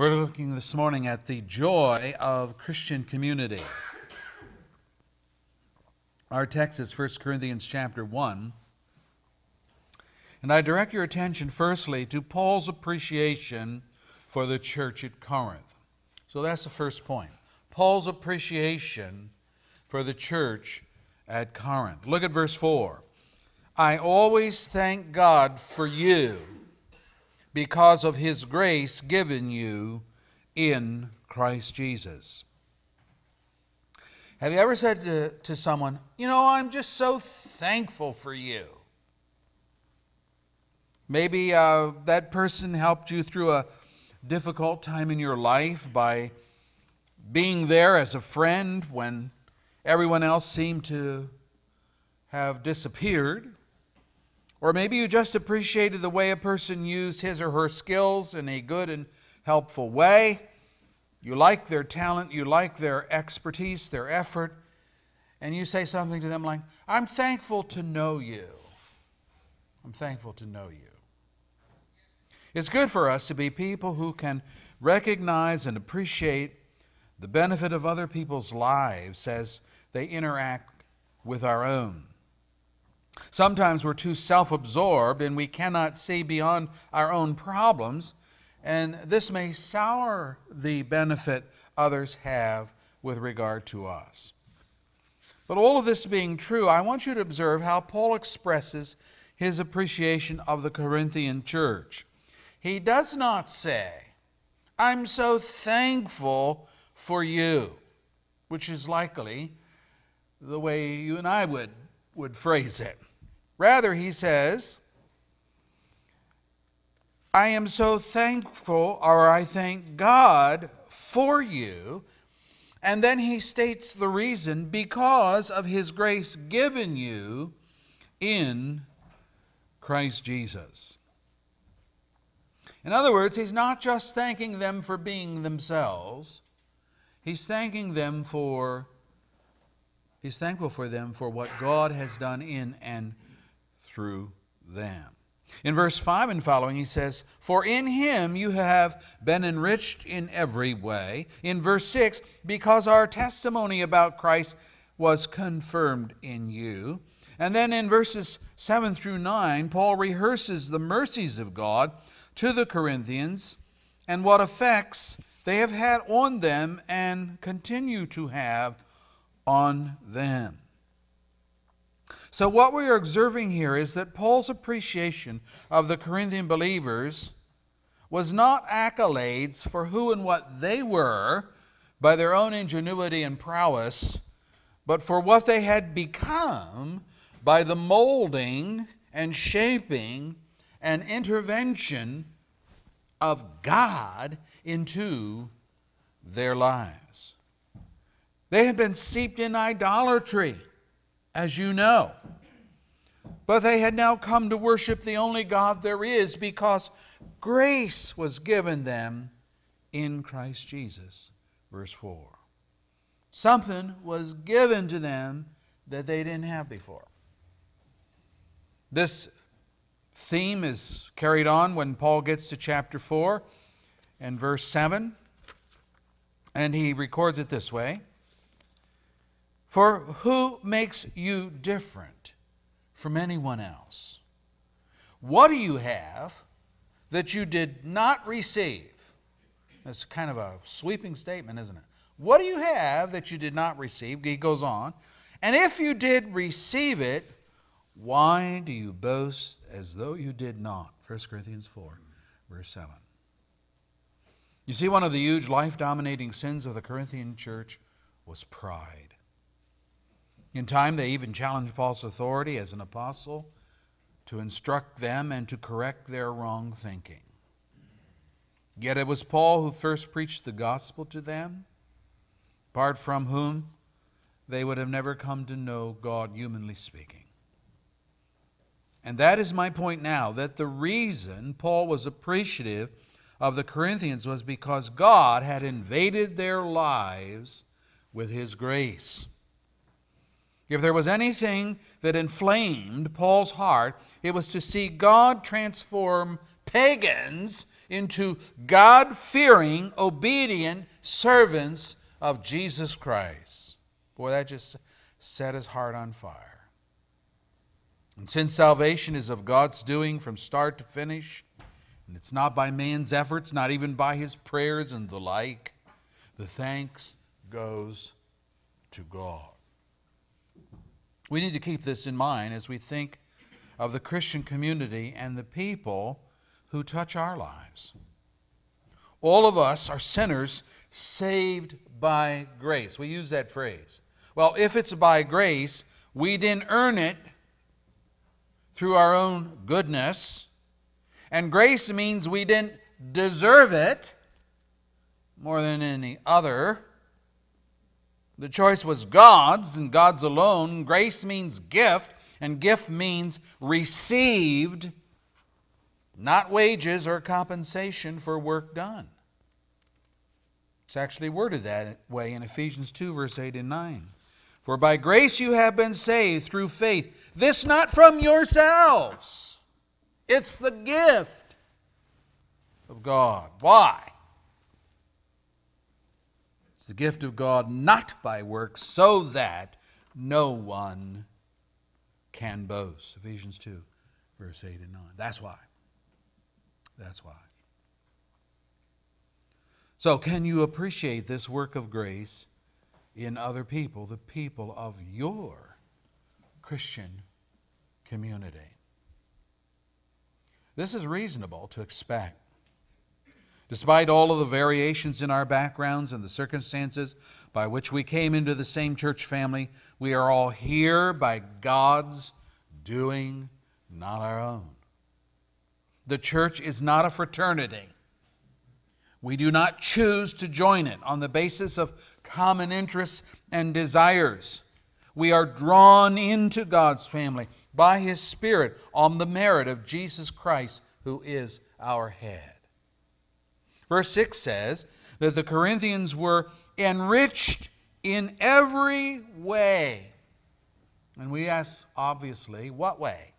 We're looking this morning at the joy of Christian community. Our text is 1 Corinthians chapter 1. And I direct your attention firstly to Paul's appreciation for the church at Corinth. So that's the first point. Paul's appreciation for the church at Corinth. Look at verse 4. I always thank God for you because of his grace given you in Christ Jesus. Have you ever said to, to someone, You know, I'm just so thankful for you? Maybe uh, that person helped you through a difficult time in your life by being there as a friend when everyone else seemed to have disappeared. Or maybe you just appreciated the way a person used his or her skills in a good and helpful way. You like their talent, you like their expertise, their effort, and you say something to them like, I'm thankful to know you. I'm thankful to know you. It's good for us to be people who can recognize and appreciate the benefit of other people's lives as they interact with our own. Sometimes we're too self absorbed and we cannot see beyond our own problems, and this may sour the benefit others have with regard to us. But all of this being true, I want you to observe how Paul expresses his appreciation of the Corinthian church. He does not say, I'm so thankful for you, which is likely the way you and I would, would phrase it. Rather, he says, I am so thankful, or I thank God for you. And then he states the reason because of his grace given you in Christ Jesus. In other words, he's not just thanking them for being themselves, he's thanking them for, he's thankful for them for what God has done in and through them. In verse 5 and following, he says, For in him you have been enriched in every way. In verse 6, because our testimony about Christ was confirmed in you. And then in verses 7 through 9, Paul rehearses the mercies of God to the Corinthians and what effects they have had on them and continue to have on them. So, what we are observing here is that Paul's appreciation of the Corinthian believers was not accolades for who and what they were by their own ingenuity and prowess, but for what they had become by the molding and shaping and intervention of God into their lives. They had been steeped in idolatry as you know. But they had now come to worship the only God there is because grace was given them in Christ Jesus. Verse 4. Something was given to them that they didn't have before. This theme is carried on when Paul gets to chapter 4 and verse 7. And he records it this way for who makes you different from anyone else? What do you have that you did not receive? That's kind of a sweeping statement, isn't it? What do you have that you did not receive? He goes on. And if you did receive it, why do you boast as though you did not? 1 Corinthians 4, verse 7. You see, one of the huge life dominating sins of the Corinthian church was pride. In time, they even challenged Paul's authority as an apostle to instruct them and to correct their wrong thinking. Yet it was Paul who first preached the gospel to them, apart from whom they would have never come to know God, humanly speaking. And that is my point now that the reason Paul was appreciative of the Corinthians was because God had invaded their lives with his grace. If there was anything that inflamed Paul's heart, it was to see God transform pagans into God fearing, obedient servants of Jesus Christ. Boy, that just set his heart on fire. And since salvation is of God's doing from start to finish, and it's not by man's efforts, not even by his prayers and the like, the thanks goes to God. We need to keep this in mind as we think of the Christian community and the people who touch our lives. All of us are sinners saved by grace. We use that phrase. Well, if it's by grace, we didn't earn it through our own goodness. And grace means we didn't deserve it more than any other. The choice was God's and God's alone. Grace means gift, and gift means received, not wages or compensation for work done. It's actually worded that way in Ephesians 2, verse 8 and 9. For by grace you have been saved through faith, this not from yourselves, it's the gift of God. Why? The gift of God not by works, so that no one can boast. Ephesians 2, verse 8 and 9. That's why. That's why. So, can you appreciate this work of grace in other people, the people of your Christian community? This is reasonable to expect. Despite all of the variations in our backgrounds and the circumstances by which we came into the same church family, we are all here by God's doing, not our own. The church is not a fraternity. We do not choose to join it on the basis of common interests and desires. We are drawn into God's family by His Spirit on the merit of Jesus Christ, who is our head. Verse 6 says that the Corinthians were enriched in every way. And we ask, obviously, what way?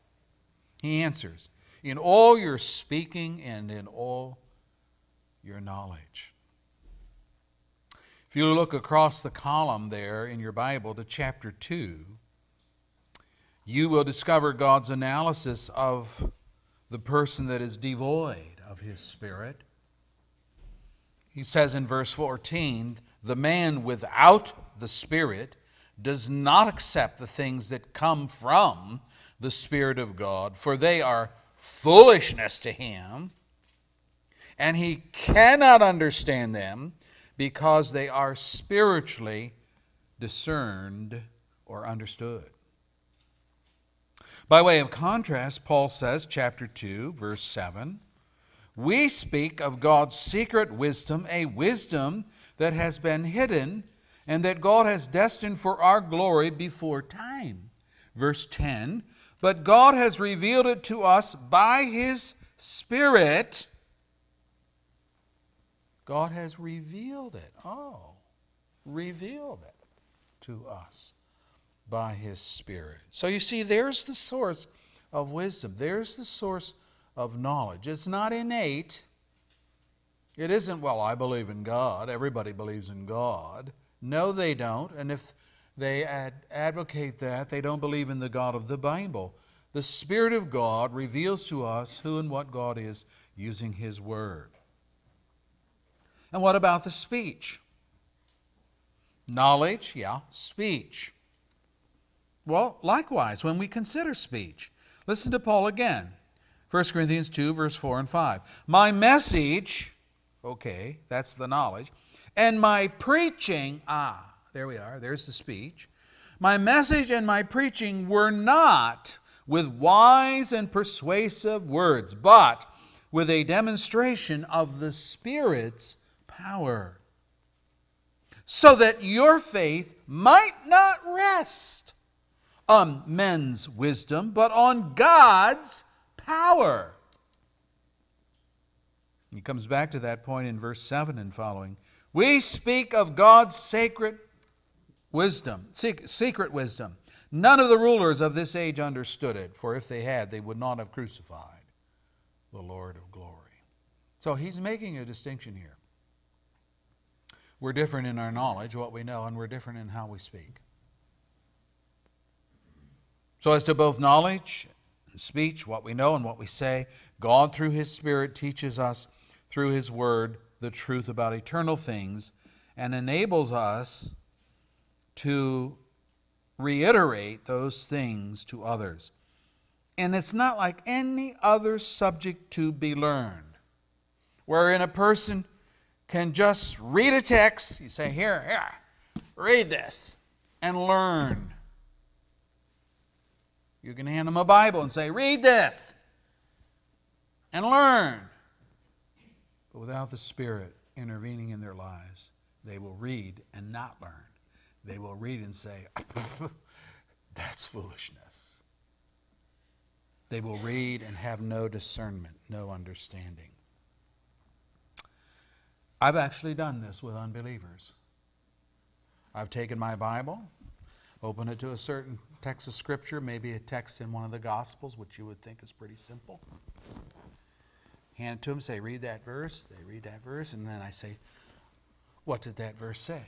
He answers, in all your speaking and in all your knowledge. If you look across the column there in your Bible to chapter 2, you will discover God's analysis of the person that is devoid of His Spirit he says in verse 14, the man without the Spirit does not accept the things that come from the Spirit of God, for they are foolishness to him, and he cannot understand them because they are spiritually discerned or understood. By way of contrast, Paul says, chapter 2, verse 7, we speak of God's secret wisdom, a wisdom that has been hidden and that God has destined for our glory before time. Verse 10 But God has revealed it to us by His Spirit. God has revealed it. Oh, revealed it to us by His Spirit. So you see, there's the source of wisdom. There's the source of knowledge. It's not innate. It isn't, well, I believe in God. Everybody believes in God. No, they don't. And if they ad- advocate that, they don't believe in the God of the Bible. The Spirit of God reveals to us who and what God is using His Word. And what about the speech? Knowledge, yeah, speech. Well, likewise, when we consider speech, listen to Paul again. 1 Corinthians 2, verse 4 and 5. My message, okay, that's the knowledge, and my preaching, ah, there we are, there's the speech. My message and my preaching were not with wise and persuasive words, but with a demonstration of the Spirit's power, so that your faith might not rest on men's wisdom, but on God's power. He comes back to that point in verse 7 and following. We speak of God's sacred wisdom, secret wisdom. None of the rulers of this age understood it, for if they had, they would not have crucified the Lord of glory. So he's making a distinction here. We're different in our knowledge, what we know, and we're different in how we speak. So, as to both knowledge speech, what we know and what we say, God, through His Spirit, teaches us through His Word the truth about eternal things and enables us to reiterate those things to others. And it's not like any other subject to be learned, wherein a person can just read a text, you say, Here, here, read this, and learn. You can hand them a Bible and say, Read this, and learn. But without the Spirit intervening in their lives, they will read and not learn. They will read and say, That's foolishness. They will read and have no discernment, no understanding. I've actually done this with unbelievers. I've taken my Bible, opened it to a certain text of Scripture, maybe a text in one of the Gospels, which you would think is pretty simple. Hand it to them, say, read that verse. They read that verse, and then I say, what did that verse say?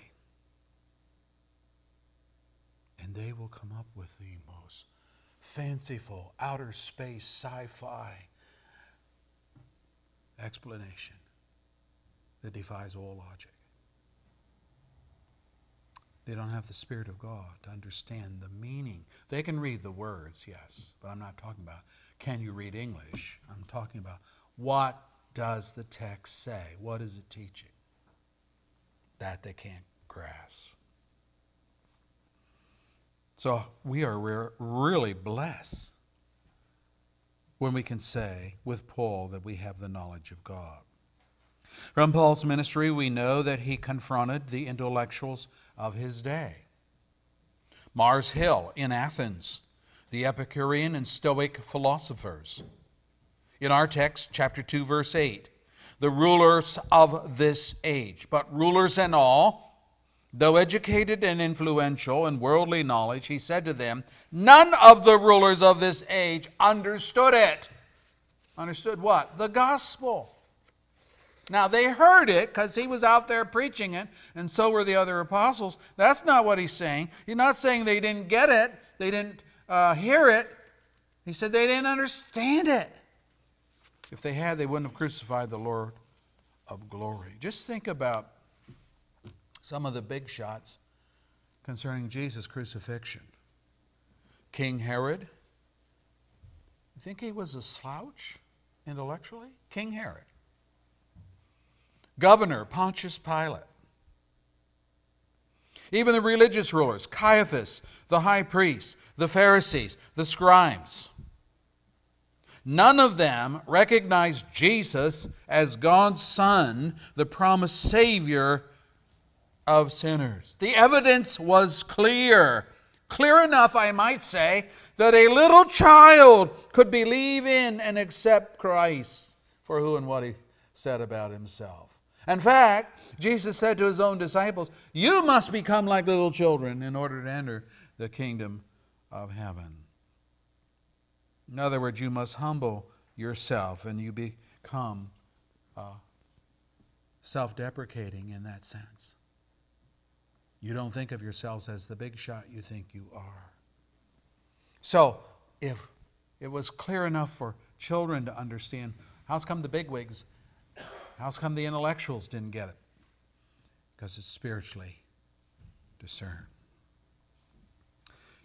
And they will come up with the most fanciful, outer space, sci fi explanation that defies all logic. They don't have the Spirit of God to understand the meaning. They can read the words, yes, but I'm not talking about can you read English? I'm talking about what does the text say? What is it teaching? That they can't grasp. So we are really blessed when we can say with Paul that we have the knowledge of God. From Paul's ministry, we know that he confronted the intellectuals of his day. Mars Hill in Athens, the Epicurean and Stoic philosophers. In our text, chapter 2, verse 8, the rulers of this age, but rulers and all, though educated and influential in worldly knowledge, he said to them, None of the rulers of this age understood it. Understood what? The gospel. Now, they heard it because he was out there preaching it, and so were the other apostles. That's not what he's saying. He's not saying they didn't get it, they didn't uh, hear it. He said they didn't understand it. If they had, they wouldn't have crucified the Lord of glory. Just think about some of the big shots concerning Jesus' crucifixion. King Herod, you think he was a slouch intellectually? King Herod governor Pontius Pilate, even the religious rulers, Caiaphas, the high priest, the Pharisees, the scribes. None of them recognized Jesus as God's Son, the promised Savior of sinners. The evidence was clear. Clear enough, I might say, that a little child could believe in and accept Christ for who and what he said about himself. In fact, Jesus said to his own disciples, You must become like little children in order to enter the kingdom of heaven. In other words, you must humble yourself and you become uh, self deprecating in that sense. You don't think of yourselves as the big shot you think you are. So, if it was clear enough for children to understand, how's come the bigwigs How's come the intellectuals didn't get it? Because it's spiritually discerned.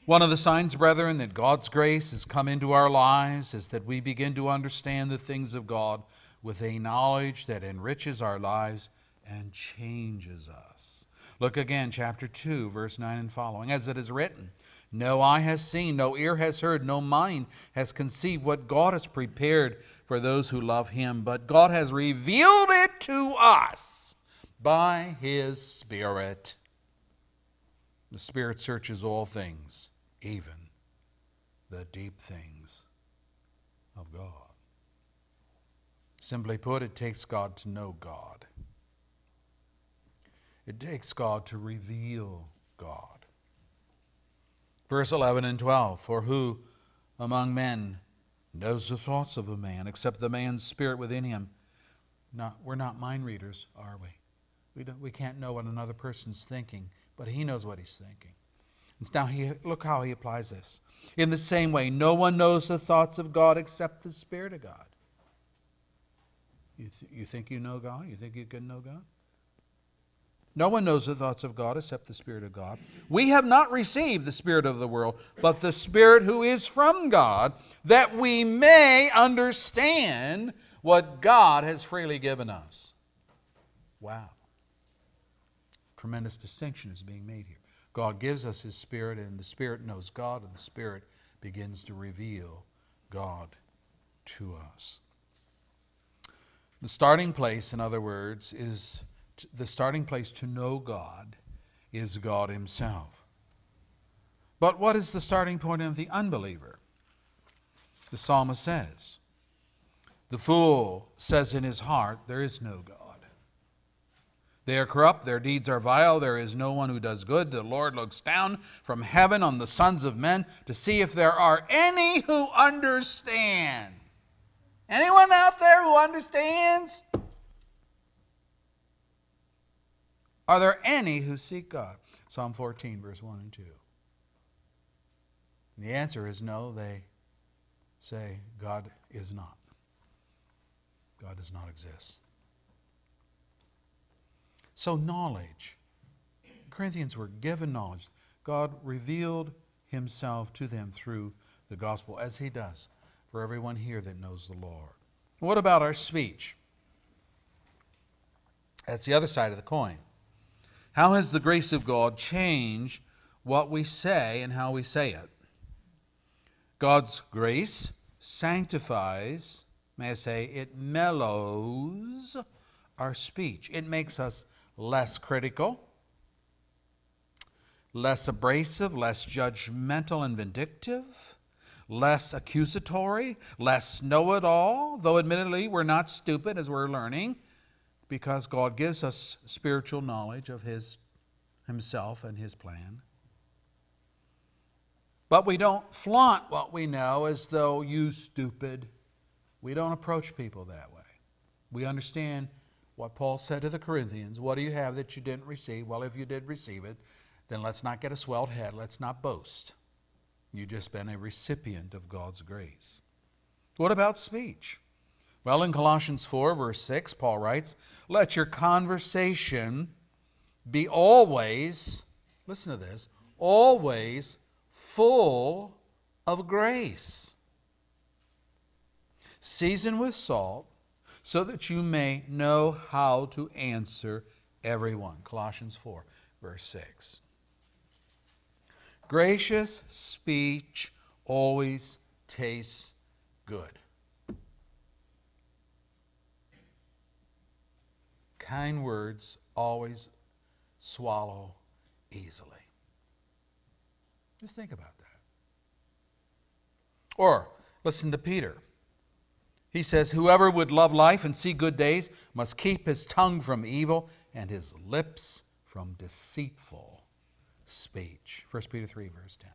One of the signs, brethren, that God's grace has come into our lives is that we begin to understand the things of God with a knowledge that enriches our lives and changes us. Look again, chapter 2, verse 9 and following. As it is written, No eye has seen, no ear has heard, no mind has conceived what God has prepared for those who love him, but God has revealed it to us by his Spirit. The Spirit searches all things, even the deep things of God. Simply put, it takes God to know God. It takes God to reveal God. Verse 11 and 12 For who among men knows the thoughts of a man, except the man's spirit within him, Not, we're not mind readers, are we? We, don't, we can't know what another person's thinking, but he knows what he's thinking. And now he, look how he applies this. In the same way, no one knows the thoughts of God except the Spirit of God. You, th- you think you know God? You think you can know God? No one knows the thoughts of God except the Spirit of God. We have not received the Spirit of the world, but the Spirit who is from God, that we may understand what God has freely given us. Wow. Tremendous distinction is being made here. God gives us His Spirit, and the Spirit knows God, and the Spirit begins to reveal God to us. The starting place, in other words, is the starting place to know God is God Himself. But what is the starting point of the unbeliever? The psalmist says, The fool says in his heart, There is no God. They are corrupt, their deeds are vile, there is no one who does good. The Lord looks down from heaven on the sons of men to see if there are any who understand. Anyone out there who understands? Are there any who seek God? Psalm 14, verse 1 and 2. And the answer is no, they say God is not. God does not exist. So, knowledge. Corinthians were given knowledge. God revealed himself to them through the gospel, as he does for everyone here that knows the Lord. What about our speech? That's the other side of the coin. How has the grace of God changed what we say and how we say it? God's grace sanctifies, may I say, it mellows our speech. It makes us less critical, less abrasive, less judgmental and vindictive, less accusatory, less know it all, though admittedly we're not stupid as we're learning because God gives us spiritual knowledge of His Himself and His plan. But we don't flaunt what we know as though you stupid. We don't approach people that way. We understand what Paul said to the Corinthians What do you have that you didn't receive? Well, if you did receive it, then let's not get a swelled head. Let's not boast. You've just been a recipient of God's grace. What about speech? Well, in Colossians 4, verse 6, Paul writes, Let your conversation be always, listen to this, always full of grace, seasoned with salt, so that you may know how to answer everyone. Colossians 4, verse 6. Gracious speech always tastes good. Kind words always swallow easily. Just think about that. Or listen to Peter. He says, Whoever would love life and see good days must keep his tongue from evil and his lips from deceitful speech. 1 Peter 3, verse 10.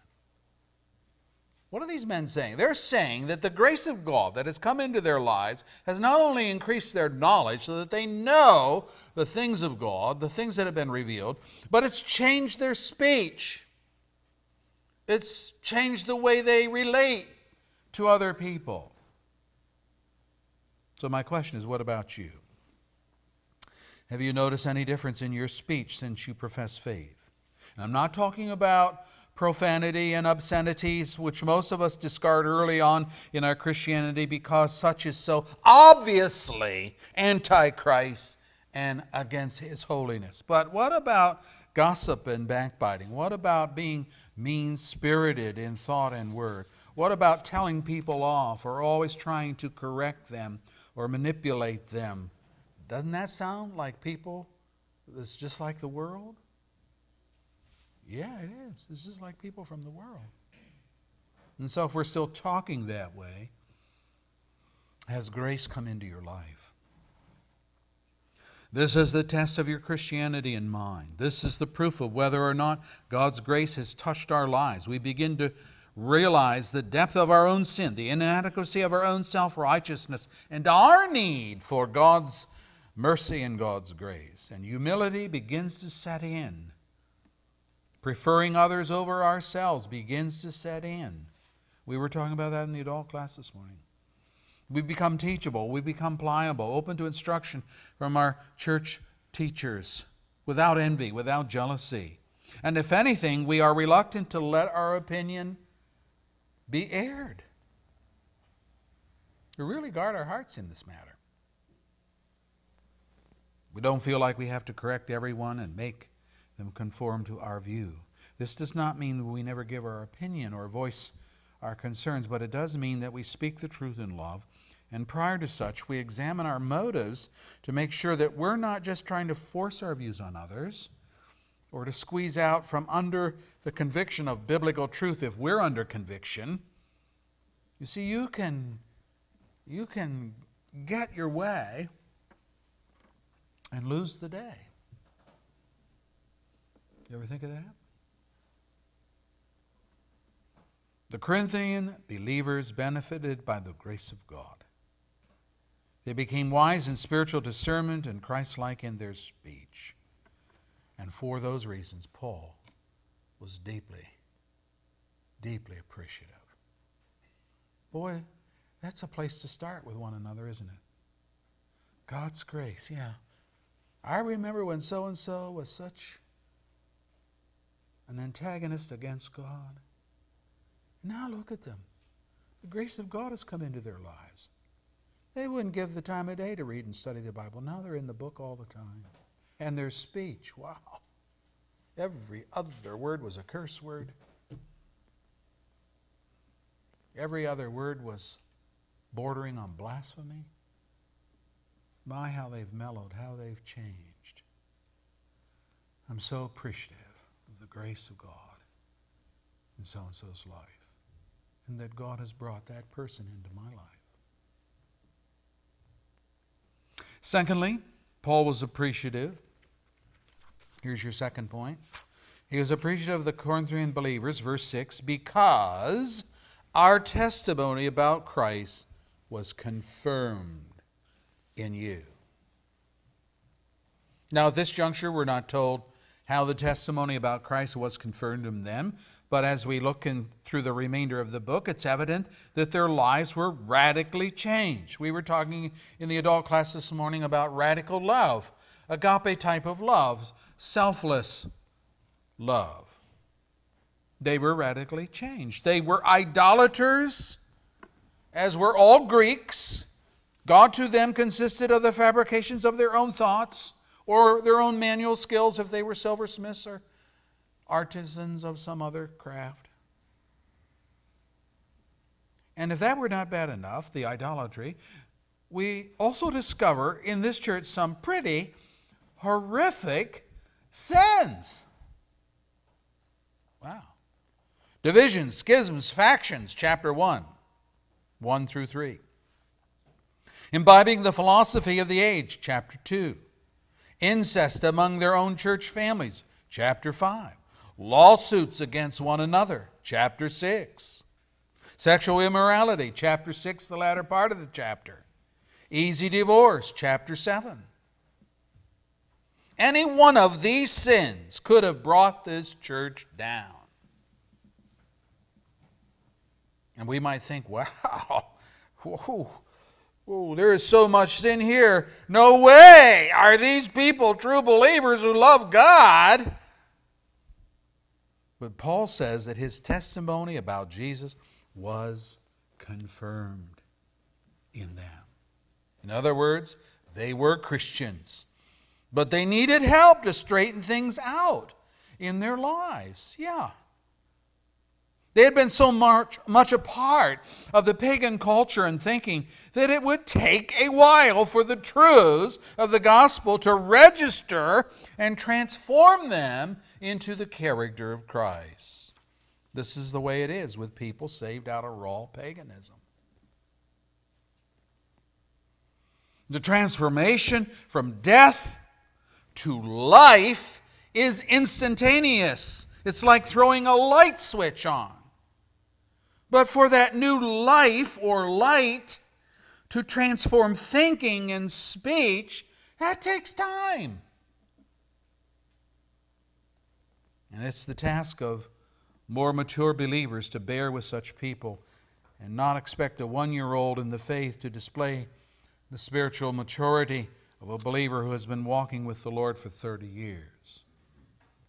What are these men saying? They're saying that the grace of God that has come into their lives has not only increased their knowledge so that they know the things of God, the things that have been revealed, but it's changed their speech. It's changed the way they relate to other people. So, my question is what about you? Have you noticed any difference in your speech since you profess faith? And I'm not talking about profanity and obscenities, which most of us discard early on in our Christianity because such is so obviously antichrist and against his holiness. But what about gossip and backbiting? What about being mean spirited in thought and word? What about telling people off or always trying to correct them or manipulate them? Doesn't that sound like people that's just like the world? Yeah, it is. It's just like people from the world. And so, if we're still talking that way, has grace come into your life? This is the test of your Christianity and mine. This is the proof of whether or not God's grace has touched our lives. We begin to realize the depth of our own sin, the inadequacy of our own self righteousness, and our need for God's mercy and God's grace. And humility begins to set in. Preferring others over ourselves begins to set in. We were talking about that in the adult class this morning. We become teachable, we become pliable, open to instruction from our church teachers, without envy, without jealousy. And if anything, we are reluctant to let our opinion be aired. We really guard our hearts in this matter. We don't feel like we have to correct everyone and make them conform to our view. This does not mean we never give our opinion or voice our concerns, but it does mean that we speak the truth in love. And prior to such, we examine our motives to make sure that we're not just trying to force our views on others or to squeeze out from under the conviction of biblical truth if we're under conviction. You see, you can, you can get your way and lose the day. You ever think of that? The Corinthian believers benefited by the grace of God. They became wise in spiritual discernment and Christ like in their speech. And for those reasons, Paul was deeply, deeply appreciative. Boy, that's a place to start with one another, isn't it? God's grace, yeah. I remember when so and so was such an antagonist against God. Now look at them. The grace of God has come into their lives. They wouldn't give the time of day to read and study the Bible. Now they're in the book all the time. And their speech, wow. Every other word was a curse word. Every other word was bordering on blasphemy. My, how they've mellowed, how they've changed. I'm so appreciative grace of God in so and so's life, and that God has brought that person into my life. Secondly, Paul was appreciative. Here's your second point. He was appreciative of the Corinthian believers, verse 6, because our testimony about Christ was confirmed in you. Now, at this juncture, we're not told how the testimony about Christ was confirmed in them, but as we look in, through the remainder of the book, it's evident that their lives were radically changed. We were talking in the adult class this morning about radical love, agape type of love, selfless love. They were radically changed. They were idolaters, as were all Greeks. God to them consisted of the fabrications of their own thoughts or their own manual skills if they were silversmiths or artisans of some other craft. And if that were not bad enough, the idolatry, we also discover in this church some pretty horrific sins. Wow. Divisions, schisms, factions, chapter 1, 1 through 3. Imbibing the philosophy of the age, chapter 2. Incest among their own church families, chapter 5. Lawsuits against one another, chapter 6. Sexual immorality, chapter 6, the latter part of the chapter. Easy divorce, chapter 7. Any one of these sins could have brought this church down. And we might think, wow, whoa, Oh, there is so much sin here. No way are these people true believers who love God. But Paul says that his testimony about Jesus was confirmed in them. In other words, they were Christians, but they needed help to straighten things out in their lives. Yeah. They had been so much, much a part of the pagan culture and thinking that it would take a while for the truths of the gospel to register and transform them into the character of Christ. This is the way it is with people saved out of raw paganism. The transformation from death to life is instantaneous. It's like throwing a light switch on. But for that new life or light to transform thinking and speech, That takes time. And it's the task of more mature believers to bear with such people and not expect a one year old in the faith to display the spiritual maturity of a believer who has been walking with the Lord for 30 years.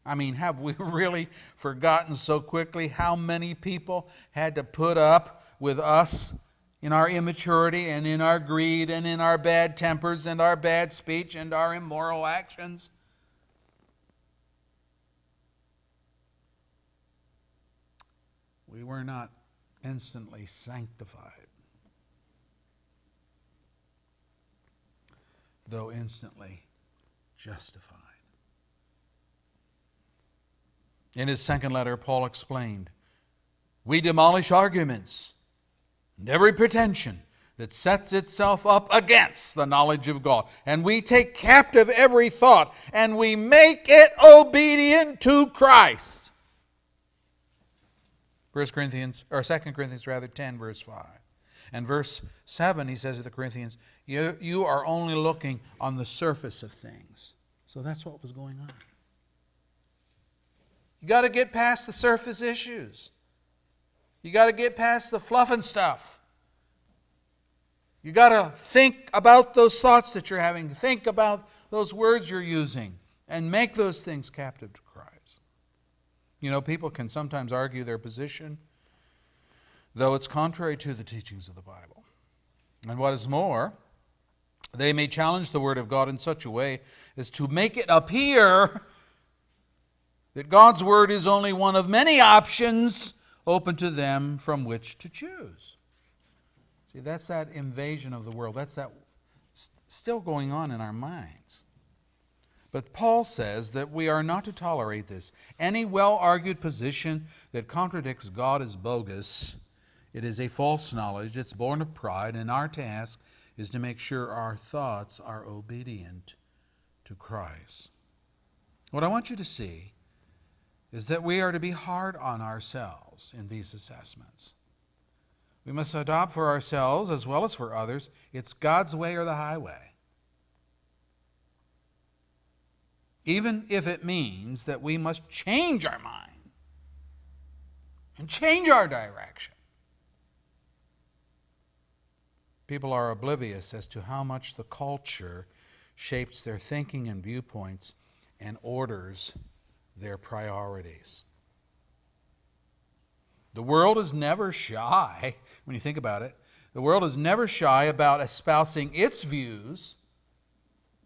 I mean, have we really forgotten so quickly how many people had to put up with us in our immaturity and in our greed and in our bad tempers and our bad speech and our immoral actions? We were not instantly sanctified, though instantly justified. In his second letter, Paul explained We demolish arguments and every pretension that sets itself up against the knowledge of God. And we take captive every thought and we make it obedient to Christ. 1 Corinthians, or 2 Corinthians rather, 10, verse 5. And verse 7, he says to the Corinthians, you, you are only looking on the surface of things. So that's what was going on. You got to get past the surface issues. You got to get past the fluff and stuff. You got to think about those thoughts that you're having, think about those words you're using, and make those things captive to Christ. You know, people can sometimes argue their position, though it's contrary to the teachings of the Bible. And what is more, they may challenge the Word of God in such a way as to make it appear that God's Word is only one of many options open to them from which to choose. See, that's that invasion of the world. That's that still going on in our minds. But Paul says that we are not to tolerate this. Any well argued position that contradicts God is bogus. It is a false knowledge. It's born of pride, and our task is to make sure our thoughts are obedient to Christ. What I want you to see is that we are to be hard on ourselves in these assessments. We must adopt for ourselves as well as for others it's God's way or the highway. even if it means that we must change our mind and change our direction. People are oblivious as to how much the culture shapes their thinking and viewpoints and orders their priorities. The world is never shy, when you think about it, the world is never shy about espousing its views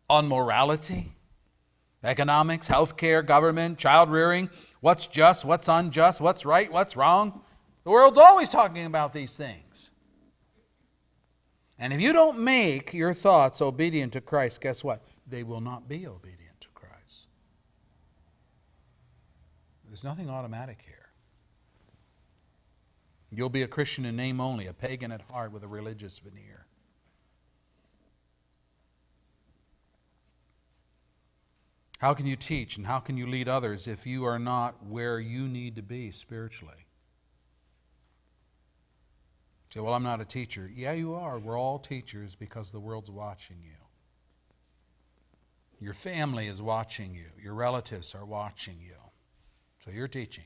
on morality economics, healthcare, government, child rearing, what's just, what's unjust, what's right, what's wrong. The world's always talking about these things. And if you don't make your thoughts obedient to Christ, guess what? They will not be obedient to Christ. There's nothing automatic here. You'll be a Christian in name only, a pagan at heart with a religious veneer. How can you teach and how can you lead others if you are not where you need to be spiritually? say, well, I'm not a teacher. Yeah, you are. We're all teachers because the world's watching you. Your family is watching you. Your relatives are watching you. So you're teaching.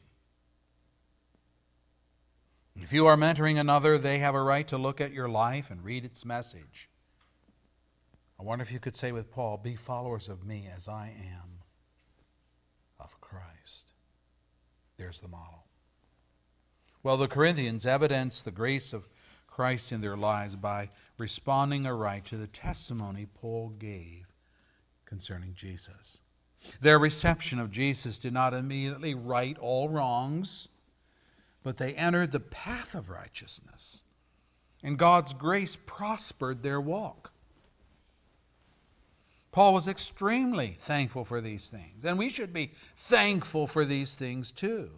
If you are mentoring another, they have a right to look at your life and read its message. I wonder if you could say with Paul, Be followers of me as I am of Christ. There's the model. Well, the Corinthians evidenced the grace of Christ in their lives by responding aright to the testimony Paul gave concerning Jesus. Their reception of Jesus did not immediately right all wrongs, but they entered the path of righteousness, and God's grace prospered their walk. Paul was extremely thankful for these things, and we should be thankful for these things too.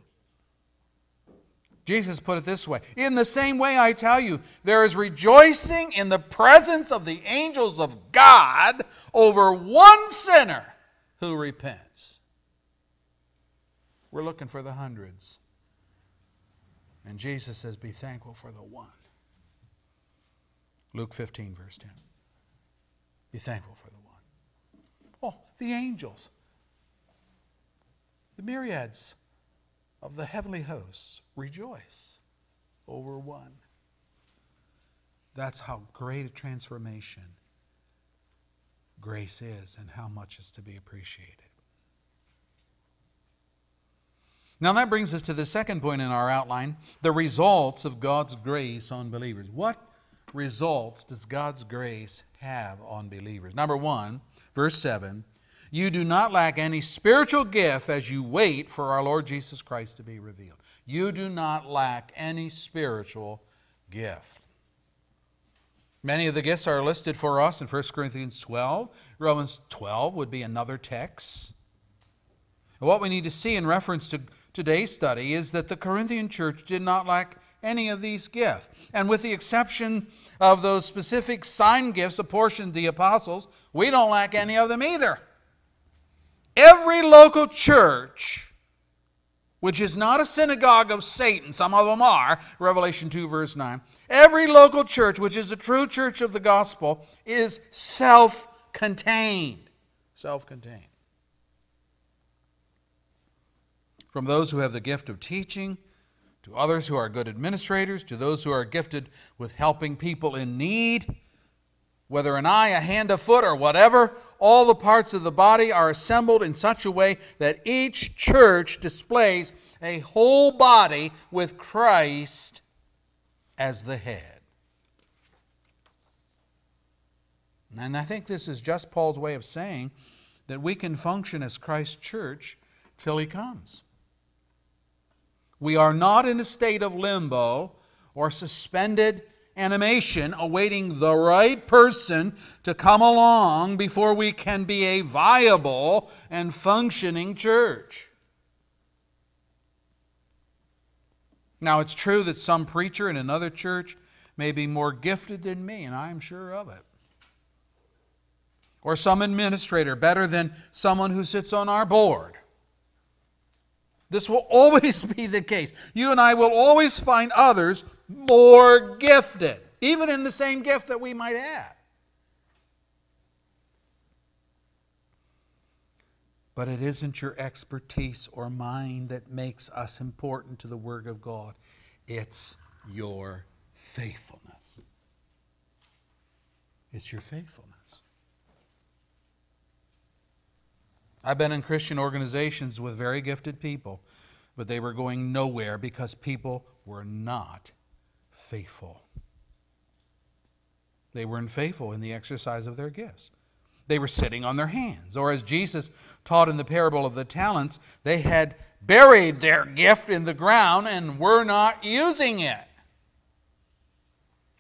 Jesus put it this way In the same way, I tell you, there is rejoicing in the presence of the angels of God over one sinner who repents. We're looking for the hundreds. And Jesus says, Be thankful for the one. Luke 15, verse 10. Be thankful for the one. Oh, the angels, the myriads of the heavenly hosts rejoice over one. That's how great a transformation grace is and how much is to be appreciated. Now, that brings us to the second point in our outline the results of God's grace on believers. What results does God's grace have on believers? Number one, verse 7 you do not lack any spiritual gift as you wait for our Lord Jesus Christ to be revealed. You do not lack any spiritual gift. Many of the gifts are listed for us in 1 Corinthians 12. Romans 12 would be another text. what we need to see in reference to today's study is that the Corinthian church did not lack any of these gifts. And with the exception of those specific sign gifts apportioned to the apostles, we don't lack any of them either. Every local church which is not a synagogue of Satan, some of them are, Revelation 2, verse 9. Every local church, which is a true church of the gospel, is self contained. Self contained. From those who have the gift of teaching, to others who are good administrators, to those who are gifted with helping people in need, whether an eye, a hand, a foot, or whatever, all the parts of the body are assembled in such a way that each church displays a whole body with Christ as the head. And I think this is just Paul's way of saying that we can function as Christ's church till he comes. We are not in a state of limbo or suspended animation, awaiting the right person to come along before we can be a viable and functioning church. Now, it's true that some preacher in another church may be more gifted than me, and I'm sure of it. Or some administrator better than someone who sits on our board. This will always be the case. You and I will always find others more gifted, even in the same gift that we might have. But it isn't your expertise or mine that makes us important to the work of God. It's your faithfulness. It's your faithfulness. I've been in Christian organizations with very gifted people, but they were going nowhere because people were not faithful. They weren't faithful in the exercise of their gifts. They were sitting on their hands. Or, as Jesus taught in the parable of the talents, they had buried their gift in the ground and were not using it.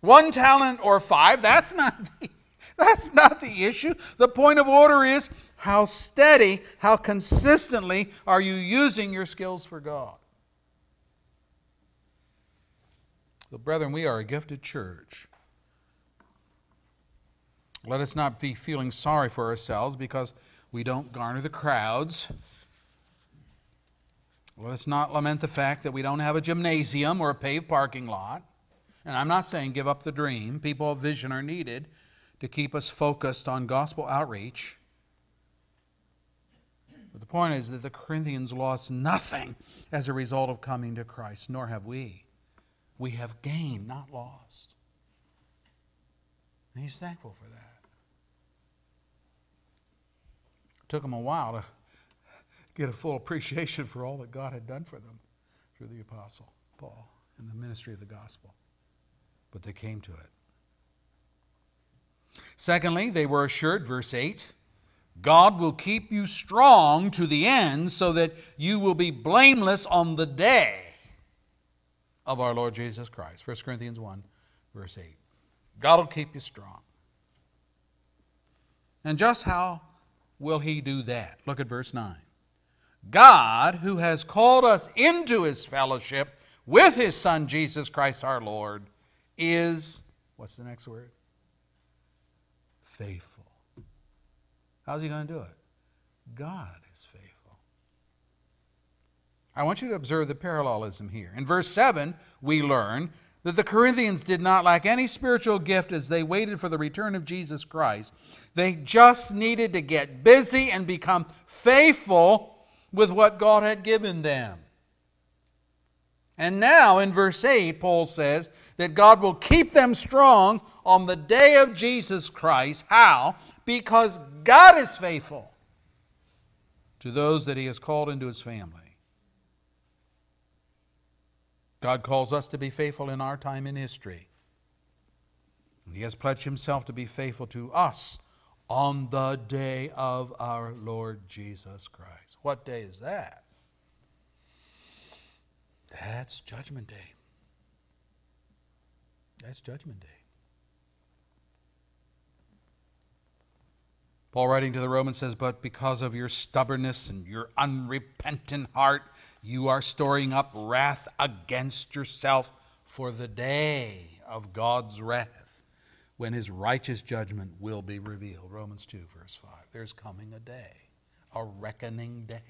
One talent or five, that's not the, that's not the issue. The point of order is how steady, how consistently are you using your skills for God? So, brethren, we are a gifted church. Let us not be feeling sorry for ourselves because we don't garner the crowds. Let us not lament the fact that we don't have a gymnasium or a paved parking lot. And I'm not saying give up the dream. People of vision are needed to keep us focused on gospel outreach. But the point is that the Corinthians lost nothing as a result of coming to Christ, nor have we we have gained, not lost. And he's thankful for that. It took him a while to get a full appreciation for all that God had done for them through the apostle Paul and the ministry of the gospel. But they came to it. Secondly, they were assured, verse 8, God will keep you strong to the end so that you will be blameless on the day of our Lord Jesus Christ. 1 Corinthians 1, verse 8. God will keep you strong. And just how will He do that? Look at verse 9. God, who has called us into His fellowship with His Son, Jesus Christ our Lord, is, what's the next word? Faithful. How's He going to do it? God is faithful. I want you to observe the parallelism here. In verse 7, we learn that the Corinthians did not lack any spiritual gift as they waited for the return of Jesus Christ. They just needed to get busy and become faithful with what God had given them. And now in verse 8, Paul says that God will keep them strong on the day of Jesus Christ. How? Because God is faithful to those that He has called into His family. God calls us to be faithful in our time in history. And He has pledged Himself to be faithful to us on the day of our Lord Jesus Christ. What day is that? That's Judgment Day. That's Judgment Day. Paul, writing to the Romans, says, But because of your stubbornness and your unrepentant heart, you are storing up wrath against yourself for the day of God's wrath when his righteous judgment will be revealed. Romans 2, verse 5. There's coming a day, a reckoning day.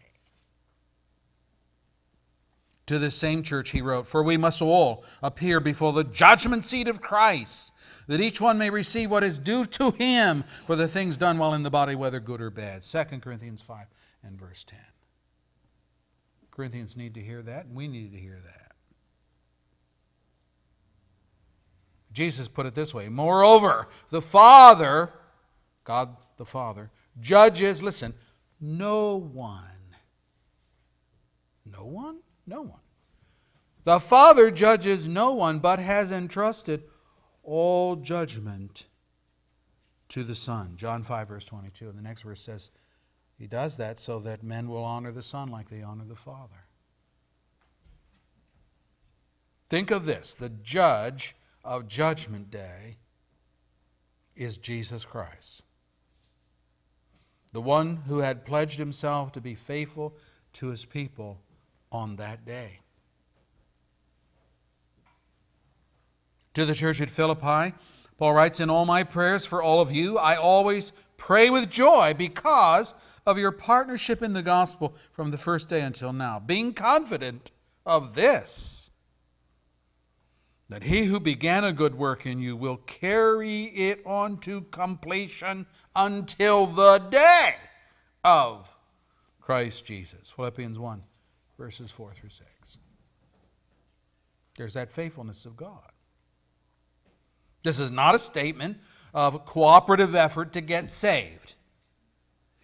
To the same church he wrote, For we must all appear before the judgment seat of Christ, that each one may receive what is due to him for the things done while in the body, whether good or bad. 2 Corinthians 5 and verse 10. Corinthians need to hear that, and we need to hear that. Jesus put it this way Moreover, the Father, God the Father, judges, listen, no one. No one? No one. The Father judges no one, but has entrusted all judgment to the Son. John 5, verse 22. And the next verse says, He does that so that men will honor the Son like they honor the Father. Think of this the judge of Judgment Day is Jesus Christ. The one who had pledged himself to be faithful to his people on that day. To the church at Philippi, Paul writes, In all my prayers for all of you, I always pray with joy because of your partnership in the gospel from the first day until now, being confident of this, that he who began a good work in you will carry it on to completion until the day of Christ Jesus. Philippians 1 verses 4 through 6. There's that faithfulness of God. This is not a statement of cooperative effort to get saved.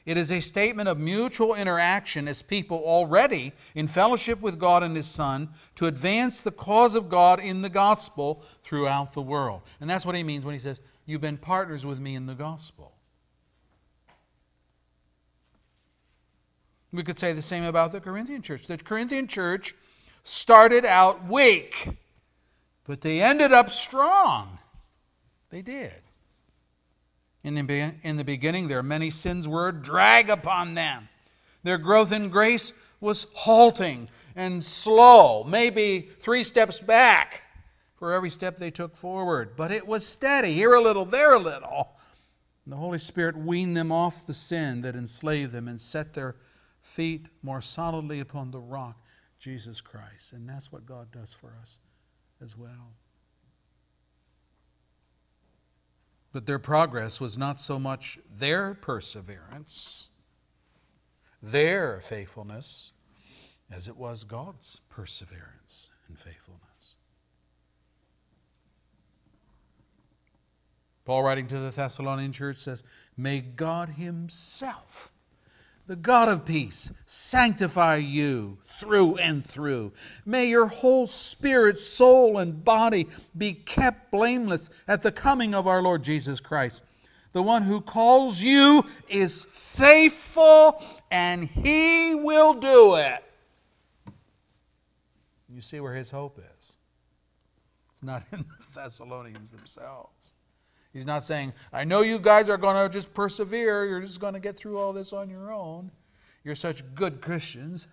It is a statement of mutual interaction as people already in fellowship with God and His Son to advance the cause of God in the gospel throughout the world. And that's what he means when he says, You've been partners with me in the gospel. We could say the same about the Corinthian church. The Corinthian church started out weak, but they ended up strong. They did. In the, in the beginning, their many sins were a drag upon them. Their growth in grace was halting and slow, maybe three steps back for every step they took forward. But it was steady, here a little, there a little. And the Holy Spirit weaned them off the sin that enslaved them and set their feet more solidly upon the rock, Jesus Christ. And that's what God does for us as well. But their progress was not so much their perseverance, their faithfulness, as it was God's perseverance and faithfulness. Paul, writing to the Thessalonian church, says, May God Himself the God of peace, sanctify you through and through. May your whole spirit, soul, and body be kept blameless at the coming of our Lord Jesus Christ. The one who calls you is faithful, and he will do it. You see where his hope is. It's not in the Thessalonians themselves. He's not saying, I know you guys are going to just persevere. You're just going to get through all this on your own. You're such good Christians.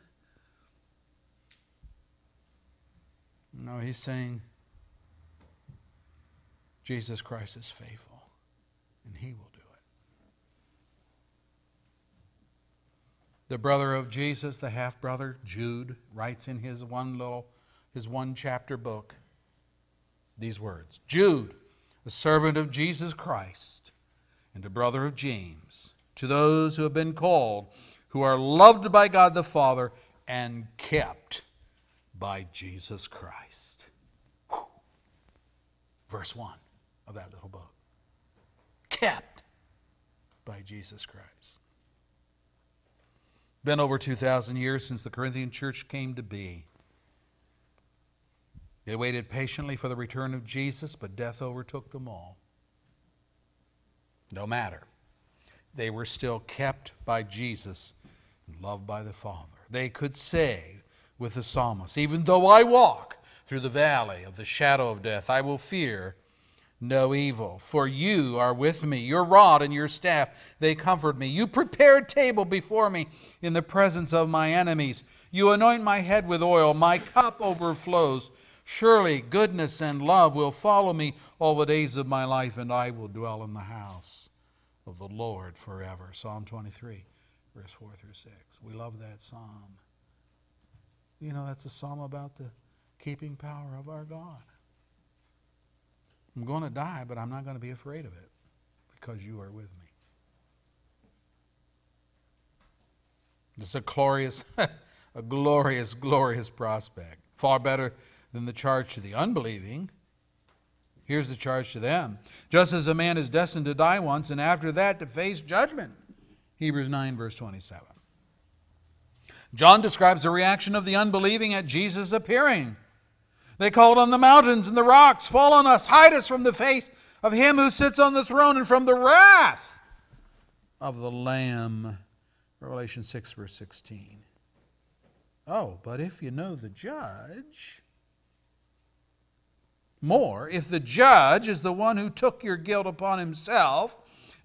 No, he's saying, Jesus Christ is faithful, and he will do it. The brother of Jesus, the half brother, Jude, writes in his one little, his one chapter book these words Jude, the servant of Jesus Christ, and a brother of James, to those who have been called, who are loved by God the Father and kept by Jesus Christ. Whew. Verse 1 of that little book. Kept by Jesus Christ. Been over 2,000 years since the Corinthian church came to be. They waited patiently for the return of Jesus, but death overtook them all. No matter. They were still kept by Jesus and loved by the Father. They could say with the psalmist, Even though I walk through the valley of the shadow of death, I will fear no evil. For you are with me. Your rod and your staff, they comfort me. You prepare a table before me in the presence of my enemies. You anoint my head with oil. My cup overflows. Surely goodness and love will follow me all the days of my life, and I will dwell in the house of the Lord forever. Psalm 23, verse 4 through 6. We love that psalm. You know, that's a psalm about the keeping power of our God. I'm going to die, but I'm not going to be afraid of it because you are with me. It's a glorious, a glorious, glorious prospect. Far better than the charge to the unbelieving. Here's the charge to them. Just as a man is destined to die once and after that to face judgment. Hebrews 9, verse 27. John describes the reaction of the unbelieving at Jesus' appearing. They called on the mountains and the rocks, Fall on us, hide us from the face of him who sits on the throne and from the wrath of the Lamb. Revelation 6, verse 16. Oh, but if you know the judge, more, if the judge is the one who took your guilt upon himself,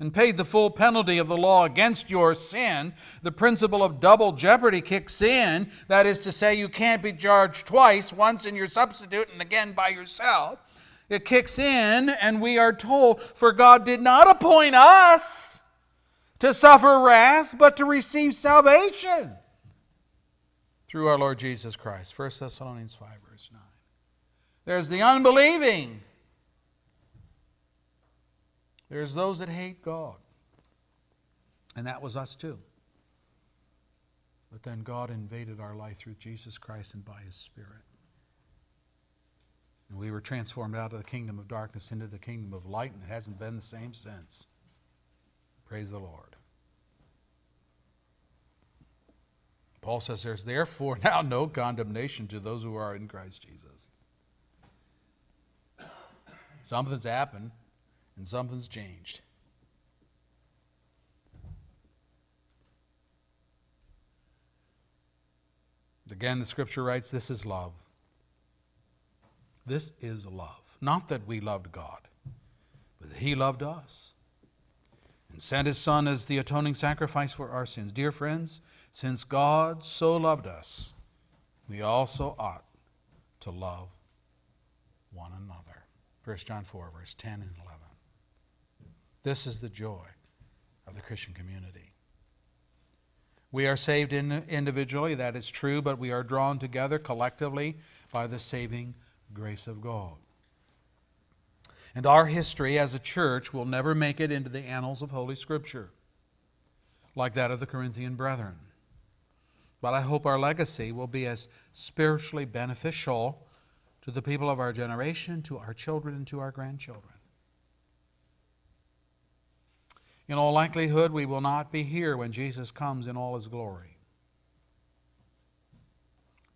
and paid the full penalty of the law against your sin, the principle of double jeopardy kicks in. That is to say, you can't be charged twice, once in your substitute and again by yourself. It kicks in, and we are told, For God did not appoint us to suffer wrath, but to receive salvation through our Lord Jesus Christ. 1 Thessalonians 5, verse 9. There's the unbelieving there's those that hate God. And that was us too. But then God invaded our life through Jesus Christ and by His Spirit. And we were transformed out of the kingdom of darkness into the kingdom of light, and it hasn't been the same since. Praise the Lord. Paul says there's therefore now no condemnation to those who are in Christ Jesus. Something's happened and something's changed. Again, the scripture writes this is love. This is love. Not that we loved God, but that He loved us and sent His Son as the atoning sacrifice for our sins. Dear friends, since God so loved us, we also ought to love one another. 1 John 4, verse 10 and 11. This is the joy of the Christian community. We are saved in individually, that is true, but we are drawn together collectively by the saving grace of God. And our history as a church will never make it into the annals of Holy Scripture, like that of the Corinthian brethren. But I hope our legacy will be as spiritually beneficial to the people of our generation, to our children, and to our grandchildren. In all likelihood, we will not be here when Jesus comes in all his glory.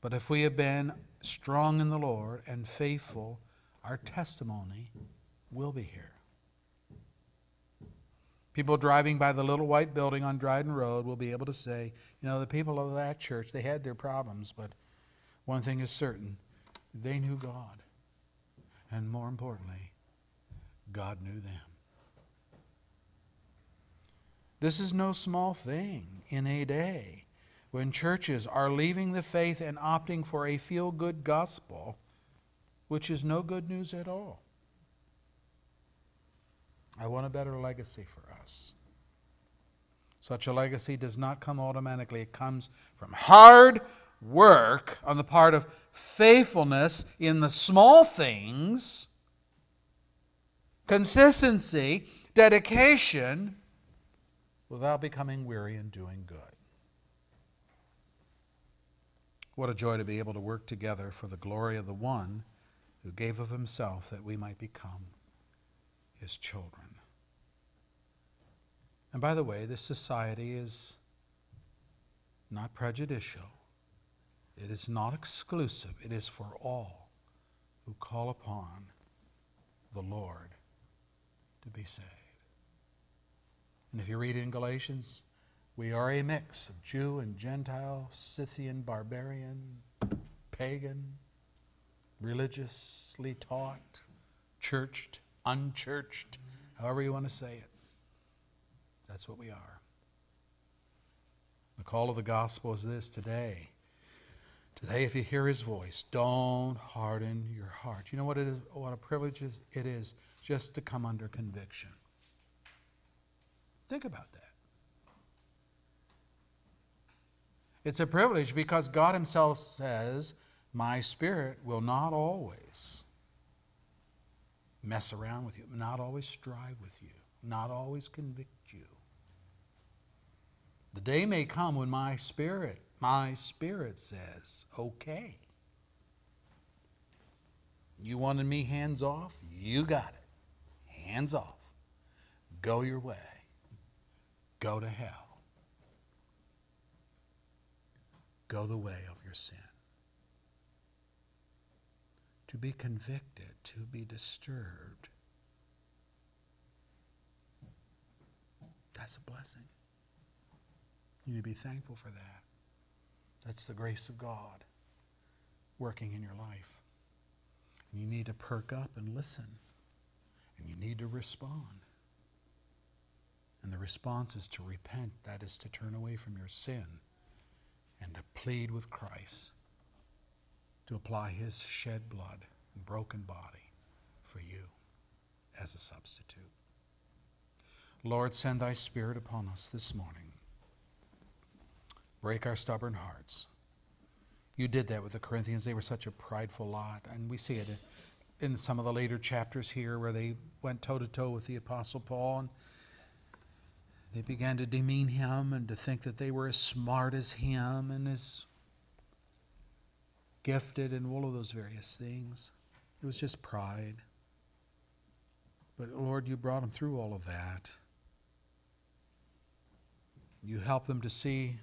But if we have been strong in the Lord and faithful, our testimony will be here. People driving by the little white building on Dryden Road will be able to say, you know, the people of that church, they had their problems, but one thing is certain they knew God. And more importantly, God knew them. This is no small thing in a day when churches are leaving the faith and opting for a feel good gospel, which is no good news at all. I want a better legacy for us. Such a legacy does not come automatically, it comes from hard work on the part of faithfulness in the small things consistency, dedication, without becoming weary in doing good. What a joy to be able to work together for the glory of the one who gave of himself that we might become his children. And by the way, this society is not prejudicial, it is not exclusive, it is for all who call upon the Lord to be saved. And if you read in Galatians, we are a mix of Jew and Gentile, Scythian, barbarian, pagan, religiously taught, churched, unchurched, however you want to say it. That's what we are. The call of the gospel is this today. Today, if you hear his voice, don't harden your heart. You know what it is? What a privilege it is just to come under conviction. Think about that. It's a privilege because God Himself says, My spirit will not always mess around with you, not always strive with you, not always convict you. The day may come when my spirit, my spirit says, okay. You wanted me hands off? You got it. Hands off. Go your way. Go to hell. Go the way of your sin. To be convicted, to be disturbed. That's a blessing. You need to be thankful for that. That's the grace of God working in your life. And you need to perk up and listen. And you need to respond. And the response is to repent, that is to turn away from your sin and to plead with Christ to apply his shed blood and broken body for you as a substitute. Lord, send thy Spirit upon us this morning break our stubborn hearts. You did that with the Corinthians. They were such a prideful lot. And we see it in some of the later chapters here where they went toe to toe with the Apostle Paul. And they began to demean him and to think that they were as smart as him and as gifted and all of those various things. It was just pride. But Lord, you brought them through all of that. You helped them to see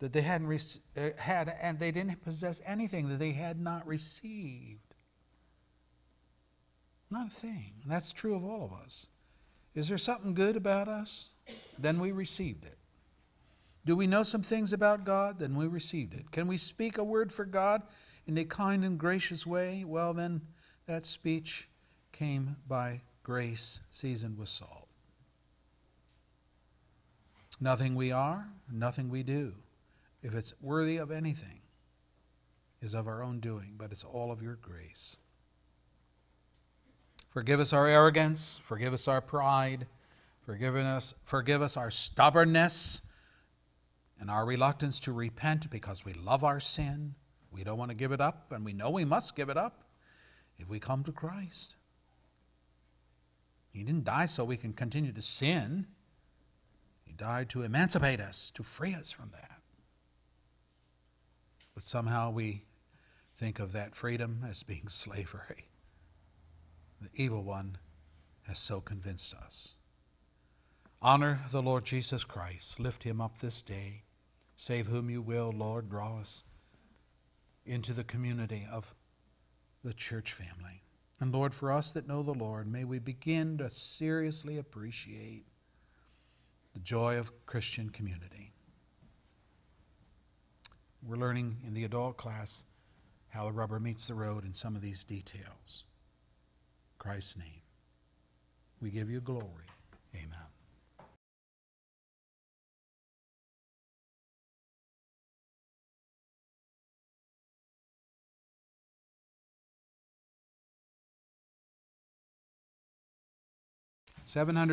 that they hadn't re- uh, had, and they didn't possess anything that they had not received. Not a thing. That's true of all of us. Is there something good about us? Then we received it. Do we know some things about God? Then we received it. Can we speak a word for God in a kind and gracious way? Well, then that speech came by grace seasoned with salt. Nothing we are, nothing we do if it's worthy of anything, is of our own doing, but it's all of your grace. Forgive us our arrogance, forgive us our pride, forgive us, forgive us our stubbornness and our reluctance to repent because we love our sin. We don't want to give it up, and we know we must give it up if we come to Christ. He didn't die so we can continue to sin. He died to emancipate us, to free us from that. But somehow we think of that freedom as being slavery. The evil one has so convinced us. Honor the Lord Jesus Christ. Lift him up this day. Save whom you will, Lord. Draw us into the community of the church family. And Lord, for us that know the Lord, may we begin to seriously appreciate the joy of Christian community. We're learning in the adult class how the rubber meets the road in some of these details. Christ's name. We give you glory. Amen. Seven hundred.